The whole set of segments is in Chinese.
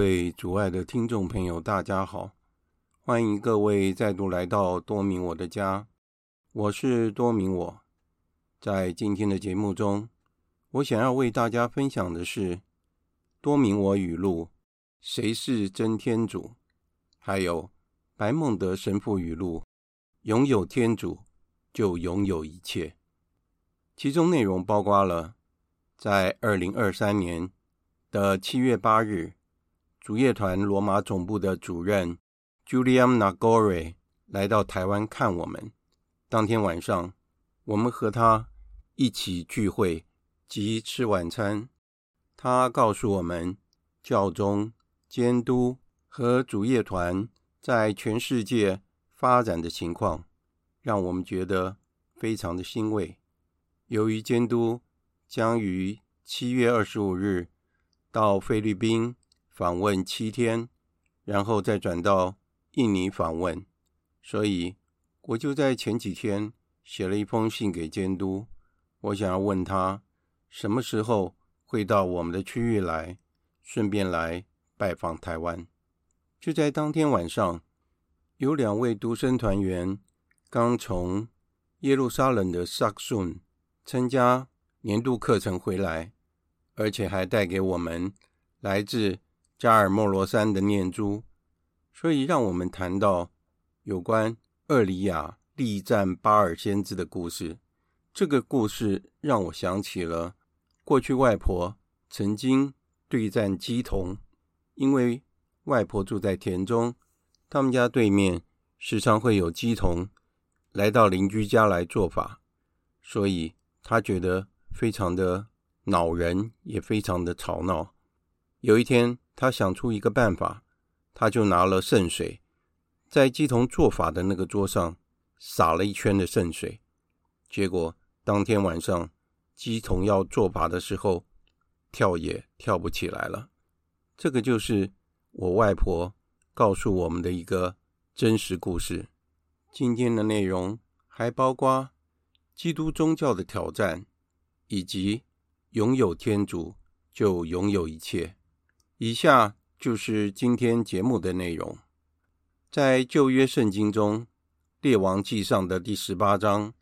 各位主爱的听众朋友，大家好！欢迎各位再度来到多明我的家，我是多明我。在今天的节目中，我想要为大家分享的是多明我语录：谁是真天主？还有白孟德神父语录：拥有天主就拥有一切。其中内容包括了在二零二三年的七月八日。主业团罗马总部的主任 Julian Nagore 来到台湾看我们。当天晚上，我们和他一起聚会及吃晚餐。他告诉我们，教宗监督和主业团在全世界发展的情况，让我们觉得非常的欣慰。由于监督将于七月二十五日到菲律宾。访问七天，然后再转到印尼访问，所以我就在前几天写了一封信给监督，我想要问他什么时候会到我们的区域来，顺便来拜访台湾。就在当天晚上，有两位独生团员刚从耶路撒冷的萨克逊参加年度课程回来，而且还带给我们来自加尔默罗山的念珠，所以让我们谈到有关厄里亚力战巴尔先知的故事。这个故事让我想起了过去外婆曾经对战鸡童，因为外婆住在田中，他们家对面时常会有鸡童来到邻居家来做法，所以他觉得非常的恼人，也非常的吵闹。有一天，他想出一个办法，他就拿了圣水，在鸡童做法的那个桌上撒了一圈的圣水。结果当天晚上，鸡童要做法的时候，跳也跳不起来了。这个就是我外婆告诉我们的一个真实故事。今天的内容还包括基督宗教的挑战，以及拥有天主就拥有一切。以下就是今天节目的内容。在旧约圣经中，《列王纪上》的第十八章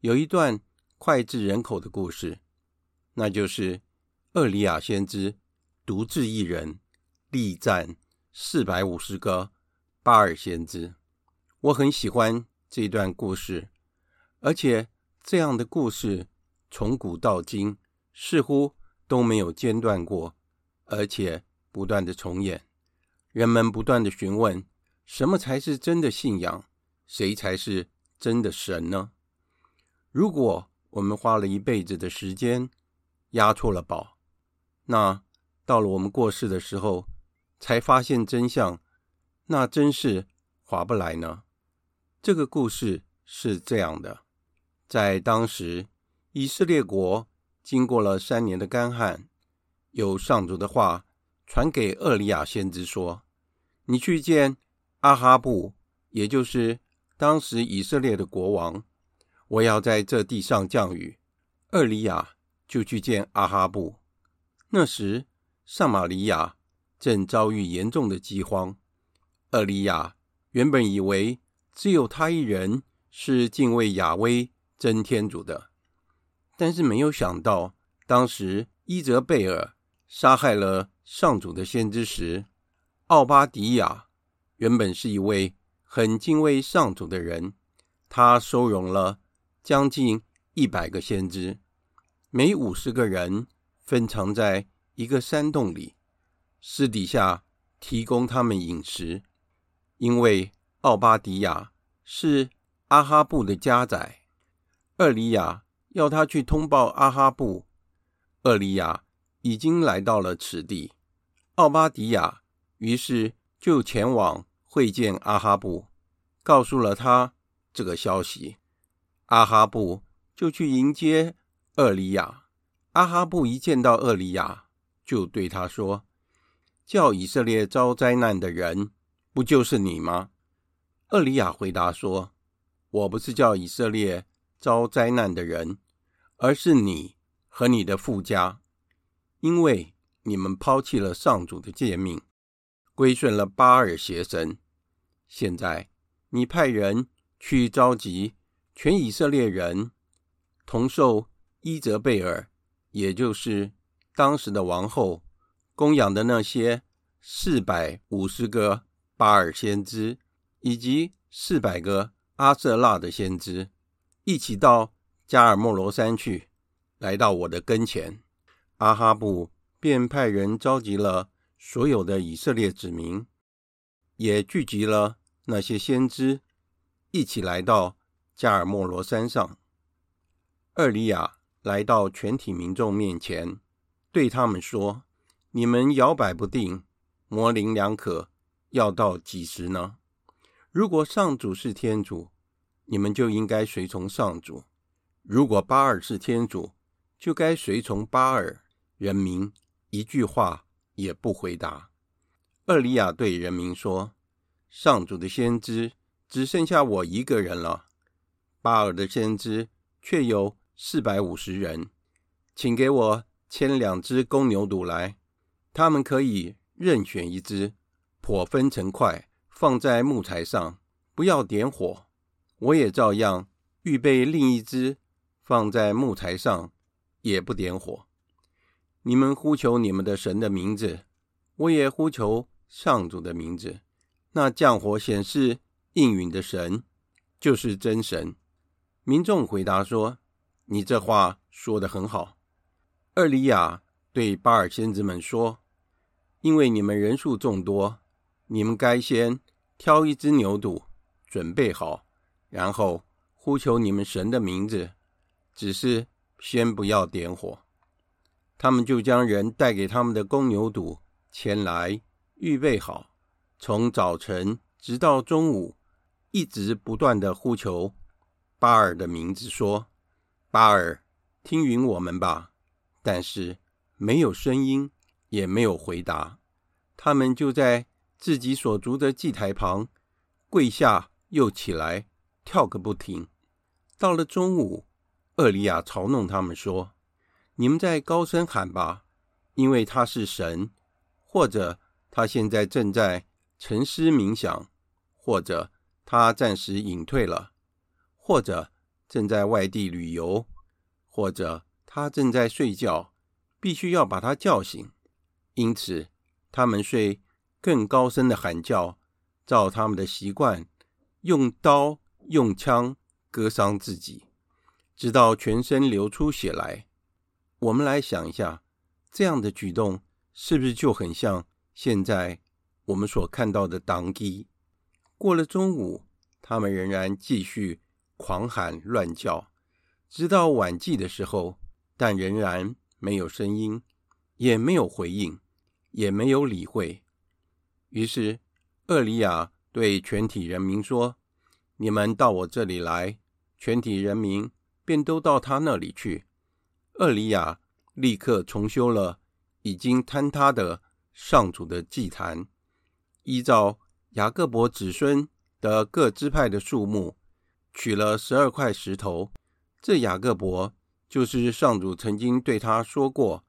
有一段脍炙人口的故事，那就是厄里亚先知独自一人力战四百五十个巴尔先知。我很喜欢这段故事，而且这样的故事从古到今似乎都没有间断过，而且。不断的重演，人们不断的询问：什么才是真的信仰？谁才是真的神呢？如果我们花了一辈子的时间押错了宝，那到了我们过世的时候才发现真相，那真是划不来呢。这个故事是这样的：在当时，以色列国经过了三年的干旱，有上主的话。传给厄里亚先知说：“你去见阿哈布，也就是当时以色列的国王。我要在这地上降雨。”厄里亚就去见阿哈布。那时，撒玛黎雅正遭遇严重的饥荒。厄里亚原本以为只有他一人是敬畏亚威真天主的，但是没有想到，当时伊泽贝尔杀害了上主的先知时，奥巴迪亚原本是一位很敬畏上主的人，他收容了将近一百个先知，每五十个人分藏在一个山洞里，私底下提供他们饮食。因为奥巴迪亚是阿哈布的家宰，厄里亚要他去通报阿哈布，厄里亚已经来到了此地，奥巴迪亚。于是就前往会见阿哈布，告诉了他这个消息。阿哈布就去迎接厄里亚。阿哈布一见到厄里亚，就对他说：“叫以色列遭灾难的人，不就是你吗？”厄里亚回答说：“我不是叫以色列遭灾难的人，而是你和你的富家，因为你们抛弃了上主的诫命。”归顺了巴尔邪神。现在你派人去召集全以色列人，同受伊泽贝尔，也就是当时的王后供养的那些四百五十个巴尔先知，以及四百个阿舍纳的先知，一起到加尔莫罗山去，来到我的跟前。阿哈布便派人召集了。所有的以色列子民也聚集了那些先知，一起来到加尔默罗山上。厄里亚来到全体民众面前，对他们说：“你们摇摆不定，模棱两可，要到几时呢？如果上主是天主，你们就应该随从上主；如果巴尔是天主，就该随从巴尔。人民一句话。”也不回答。厄里亚对人民说：“上主的先知只剩下我一个人了，巴尔的先知却有四百五十人。请给我牵两只公牛犊来，他们可以任选一只，剖分成块，放在木材上，不要点火。我也照样预备另一只，放在木材上，也不点火。”你们呼求你们的神的名字，我也呼求上主的名字。那降火显示应允的神，就是真神。民众回答说：“你这话说得很好。”厄里亚对巴尔先知们说：“因为你们人数众多，你们该先挑一只牛犊，准备好，然后呼求你们神的名字，只是先不要点火。”他们就将人带给他们的公牛犊前来，预备好，从早晨直到中午，一直不断的呼求巴尔的名字，说：“巴尔，听允我们吧！”但是没有声音，也没有回答。他们就在自己所筑的祭台旁跪下，又起来跳个不停。到了中午，厄里亚嘲弄他们说。你们再高声喊吧，因为他是神，或者他现在正在沉思冥想，或者他暂时隐退了，或者正在外地旅游，或者他正在睡觉，必须要把他叫醒。因此，他们遂更高声的喊叫，照他们的习惯，用刀用枪割伤自己，直到全身流出血来。我们来想一下，这样的举动是不是就很像现在我们所看到的党机？过了中午，他们仍然继续狂喊乱叫，直到晚祭的时候，但仍然没有声音，也没有回应，也没有理会。于是，厄里亚对全体人民说：“你们到我这里来。”全体人民便都到他那里去。厄里亚立刻重修了已经坍塌的上主的祭坛，依照雅各伯子孙的各支派的数目，取了十二块石头。这雅各伯就是上主曾经对他说过：“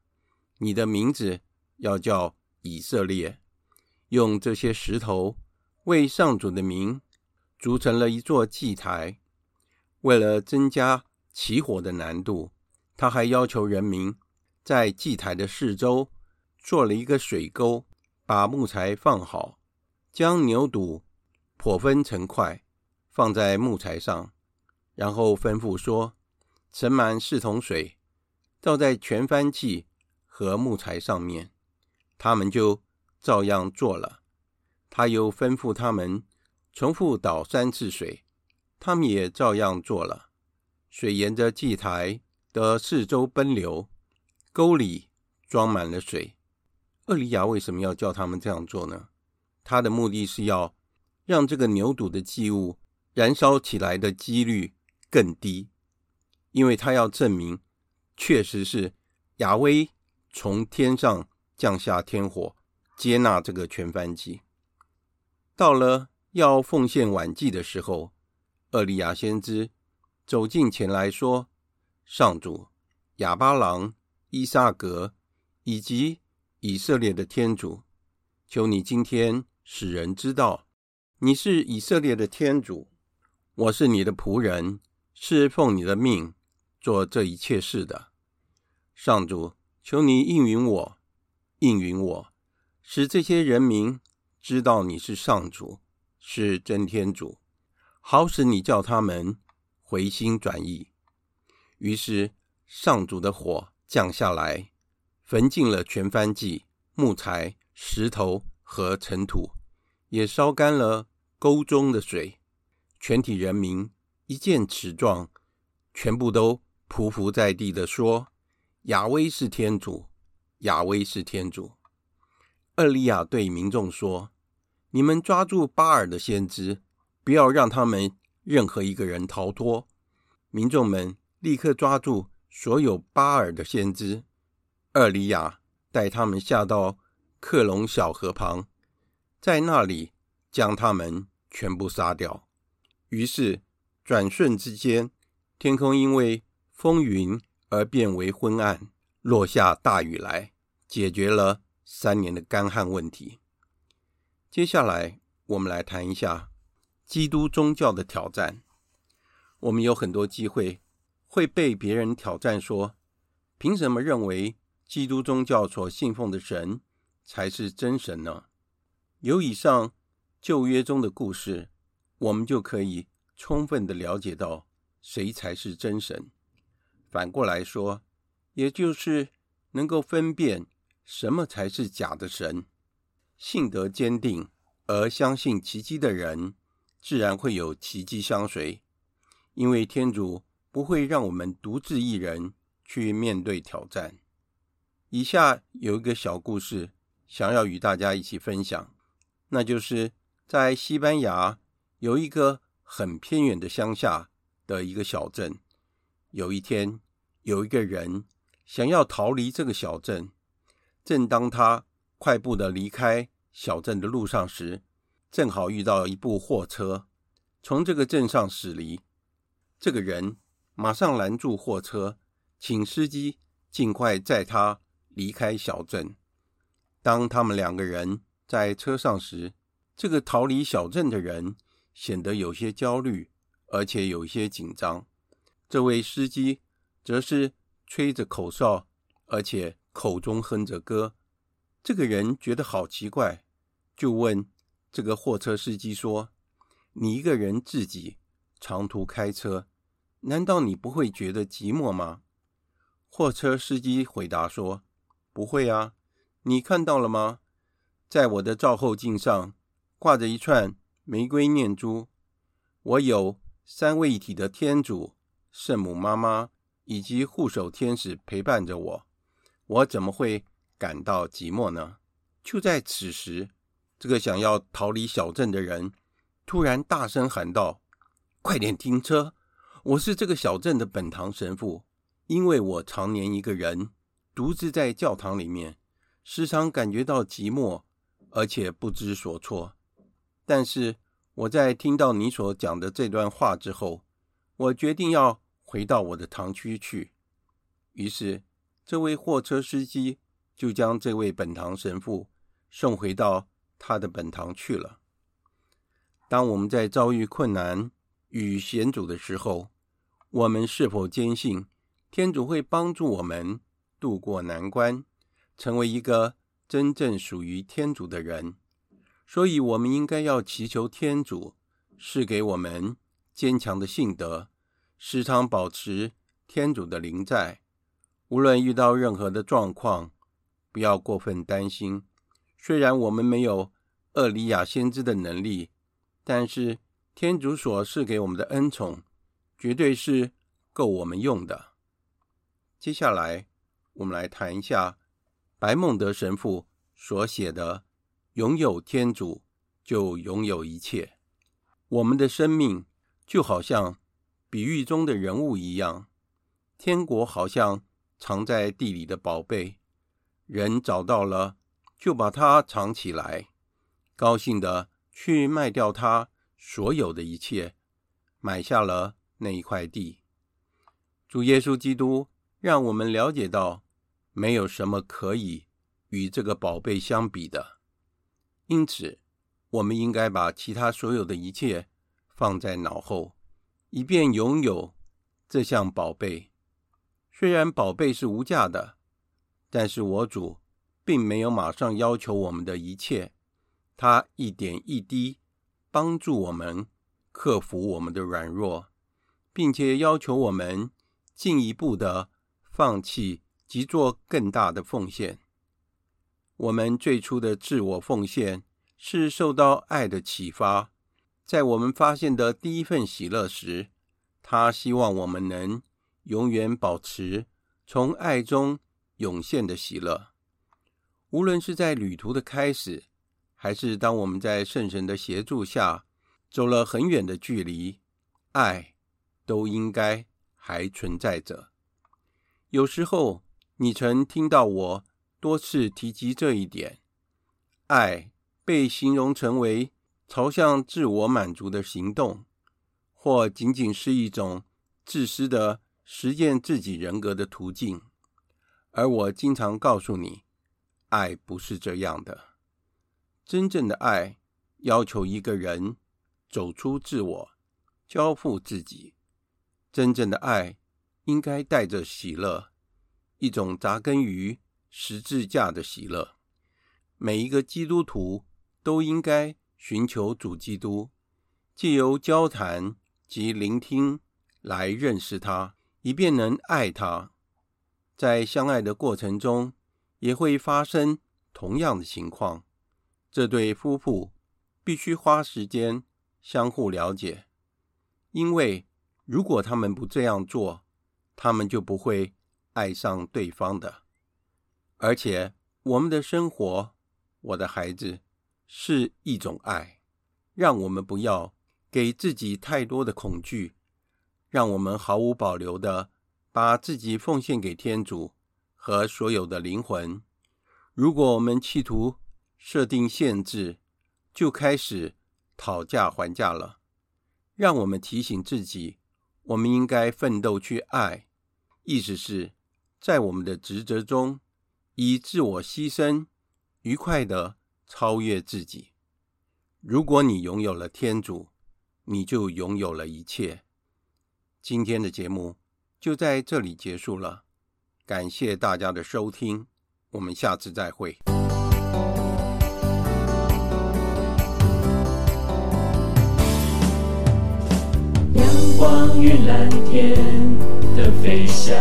你的名字要叫以色列。”用这些石头为上主的名筑成了一座祭台。为了增加起火的难度，他还要求人民在祭台的四周做了一个水沟，把木材放好，将牛肚剖分成块，放在木材上，然后吩咐说：“盛满四桶水，倒在全燔祭和木材上面。”他们就照样做了。他又吩咐他们重复倒三次水，他们也照样做了。水沿着祭台的四周奔流，沟里装满了水。厄利亚为什么要叫他们这样做呢？他的目的是要让这个牛犊的祭物燃烧起来的几率更低，因为他要证明确实是雅威从天上降下天火，接纳这个全燔祭。到了要奉献晚祭的时候，厄利亚先知走近前来说：“上主，亚巴郎、伊撒格以及以色列的天主，求你今天使人知道，你是以色列的天主，我是你的仆人，是奉你的命做这一切事的。上主，求你应允我，应允我，使这些人民知道你是上主，是真天主，好使你叫他们回心转意。于是上主的火降下来。”焚尽了全番祭、木材、石头和尘土，也烧干了沟中的水。全体人民一见此状，全部都匍匐在地的说：“雅威是天主，雅威是天主。”厄利亚对民众说：“你们抓住巴尔的先知，不要让他们任何一个人逃脱。”民众们立刻抓住所有巴尔的先知。厄里亚带他们下到克隆小河旁，在那里将他们全部杀掉。于是转瞬之间，天空因为风云而变为昏暗，落下大雨来，解决了三年的干旱问题。接下来，我们来谈一下基督宗教的挑战。我们有很多机会会被别人挑战说：“凭什么认为？”基督宗教所信奉的神才是真神呢？有以上旧约中的故事，我们就可以充分的了解到谁才是真神。反过来说，也就是能够分辨什么才是假的神。信德坚定而相信奇迹的人，自然会有奇迹相随，因为天主不会让我们独自一人去面对挑战。以下有一个小故事，想要与大家一起分享，那就是在西班牙有一个很偏远的乡下的一个小镇。有一天，有一个人想要逃离这个小镇，正当他快步的离开小镇的路上时，正好遇到一部货车从这个镇上驶离。这个人马上拦住货车，请司机尽快载他。离开小镇。当他们两个人在车上时，这个逃离小镇的人显得有些焦虑，而且有些紧张。这位司机则是吹着口哨，而且口中哼着歌。这个人觉得好奇怪，就问这个货车司机说：“你一个人自己长途开车，难道你不会觉得寂寞吗？”货车司机回答说。不会啊，你看到了吗？在我的照后镜上挂着一串玫瑰念珠。我有三位一体的天主、圣母妈妈以及护守天使陪伴着我，我怎么会感到寂寞呢？就在此时，这个想要逃离小镇的人突然大声喊道：“快点停车！我是这个小镇的本堂神父，因为我常年一个人。”独自在教堂里面，时常感觉到寂寞，而且不知所措。但是我在听到你所讲的这段话之后，我决定要回到我的堂区去。于是，这位货车司机就将这位本堂神父送回到他的本堂去了。当我们在遭遇困难与险阻的时候，我们是否坚信天主会帮助我们渡过难关，成为一个真正属于天主的人？所以，我们应该要祈求天主赐给我们坚强的信德，时常保持天主的灵在。无论遇到任何的状况，不要过分担心。虽然我们没有厄里亚先知的能力。但是天主所赐给我们的恩宠，绝对是够我们用的。接下来，我们来谈一下白孟德神父所写的“拥有天主就拥有一切”。我们的生命就好像比喻中的人物一样，天国好像藏在地里的宝贝，人找到了就把它藏起来，高兴的。去卖掉它所有的一切，买下了那一块地。主耶稣基督让我们了解到，没有什么可以与这个宝贝相比的。因此，我们应该把其他所有的一切放在脑后，以便拥有这项宝贝。虽然宝贝是无价的，但是我主并没有马上要求我们的一切。他一点一滴帮助我们克服我们的软弱，并且要求我们进一步的放弃及做更大的奉献。我们最初的自我奉献是受到爱的启发，在我们发现的第一份喜乐时，他希望我们能永远保持从爱中涌现的喜乐，无论是在旅途的开始。还是当我们在圣神的协助下走了很远的距离，爱都应该还存在着。有时候你曾听到我多次提及这一点：爱被形容成为朝向自我满足的行动，或仅仅是一种自私的实践自己人格的途径。而我经常告诉你，爱不是这样的。真正的爱要求一个人走出自我，交付自己。真正的爱应该带着喜乐，一种扎根于十字架的喜乐。每一个基督徒都应该寻求主基督，借由交谈及聆听来认识他，以便能爱他。在相爱的过程中，也会发生同样的情况。这对夫妇必须花时间相互了解，因为如果他们不这样做，他们就不会爱上对方的。而且，我们的生活，我的孩子，是一种爱。让我们不要给自己太多的恐惧，让我们毫无保留的把自己奉献给天主和所有的灵魂。如果我们企图，设定限制，就开始讨价还价了。让我们提醒自己，我们应该奋斗去爱，意思是，在我们的职责中，以自我牺牲，愉快地超越自己。如果你拥有了天主，你就拥有了一切。今天的节目就在这里结束了，感谢大家的收听，我们下次再会。光与蓝天的飞翔，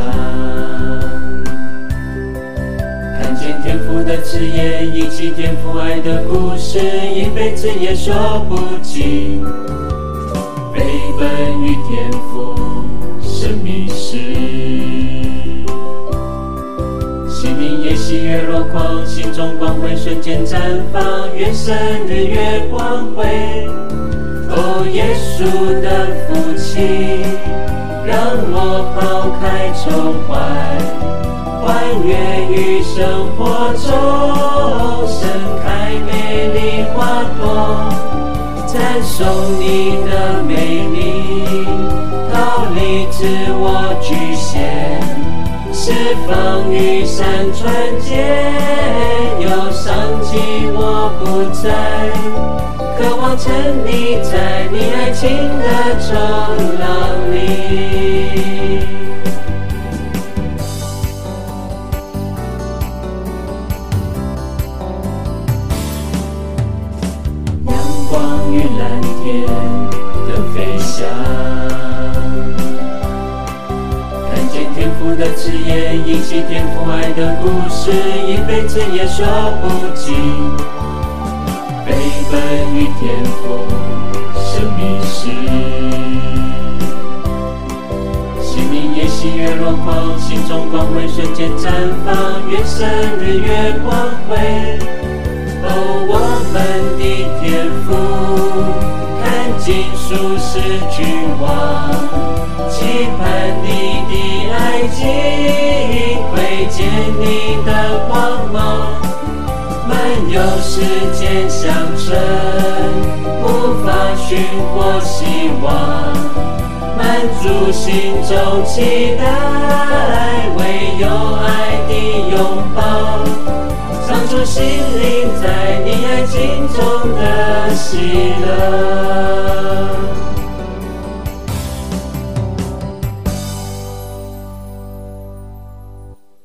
看见天赋的慈颜，忆起天父爱的故事，一辈子也说不尽。飞奔于天赋生命时，心灵也喜悦若狂，心中光辉瞬间绽放，愿圣日月光辉。哦，耶稣的父亲，让我抛开愁怀，欢悦于生活中盛开美丽花朵，赞颂你的美丽，逃离自我局限，释放雨伞传递，忧伤寂寞不在，渴望沉溺在你爱情的冲浪里。阳光与蓝天的飞翔。看见天父的慈颜，引起天父爱的故事，一辈子也说不尽。飞奔于天父生命史，心灵也喜悦若狂，心中光辉瞬间绽放，愿圣日月光辉。哦，我们的天赋，看尽属世君王，期盼你的。爱情会见你的光芒，漫游世间乡村，无法寻获希望，满足心中期待，唯有爱的拥抱，藏住心灵在你爱情中的喜乐。